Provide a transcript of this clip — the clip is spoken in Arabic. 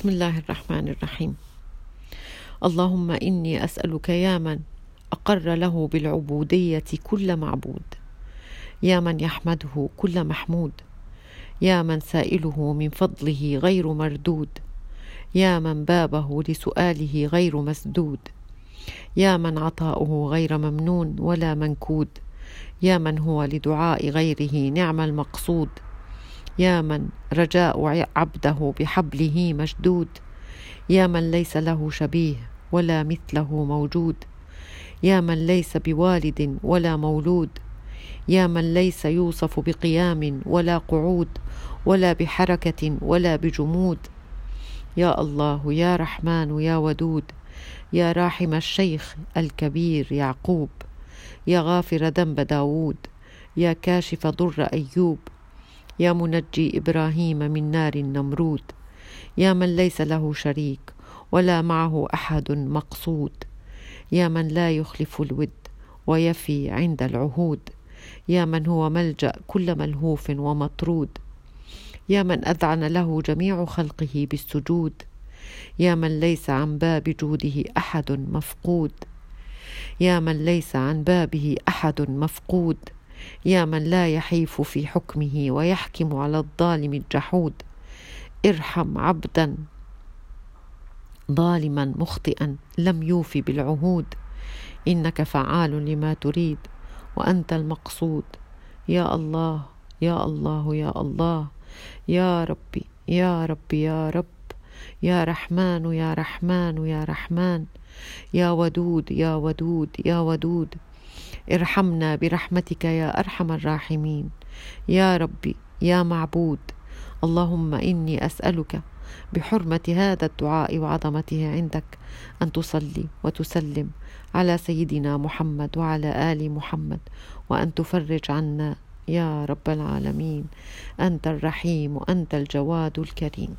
بسم الله الرحمن الرحيم. اللهم إني أسألك يا من أقر له بالعبودية كل معبود. يا من يحمده كل محمود. يا من سائله من فضله غير مردود. يا من بابه لسؤاله غير مسدود. يا من عطاؤه غير ممنون ولا منكود. يا من هو لدعاء غيره نعم المقصود. يا من رجاء عبده بحبله مشدود يا من ليس له شبيه ولا مثله موجود يا من ليس بوالد ولا مولود يا من ليس يوصف بقيام ولا قعود ولا بحركة ولا بجمود. يا الله يا رحمن يا ودود يا راحم الشيخ الكبير يعقوب يا غافر ذنب داود يا كاشف ضر أيوب يا منجي إبراهيم من نار النمرود يا من ليس له شريك ولا معه أحد مقصود يا من لا يخلف الود ويفي عند العهود يا من هو ملجأ كل ملهوف ومطرود يا من أذعن له جميع خلقه بالسجود يا من ليس عن باب جوده أحد مفقود يا من ليس عن بابه أحد مفقود. يا من لا يحيف في حكمه ويحكم على الظالم الجحود. ارحم عبدا ظالما مخطئا لم يوف بالعهود. إنك فعال لما تريد وأنت المقصود. يا الله يا الله يا الله. يا ربي يا ربي يا رب. يا رحمن يا رحمن يا رحمن. يا ودود يا ودود يا ودود. ارحمنا برحمتك يا أرحم الراحمين. يا ربي يا معبود اللهم إني أسألك بحرمة هذا الدعاء وعظمته عندك أن تصلي وتسلم على سيدنا محمد وعلى آل محمد وأن تفرج عنا يا رب العالمين. أنت الرحيم وأنت الجواد الكريم.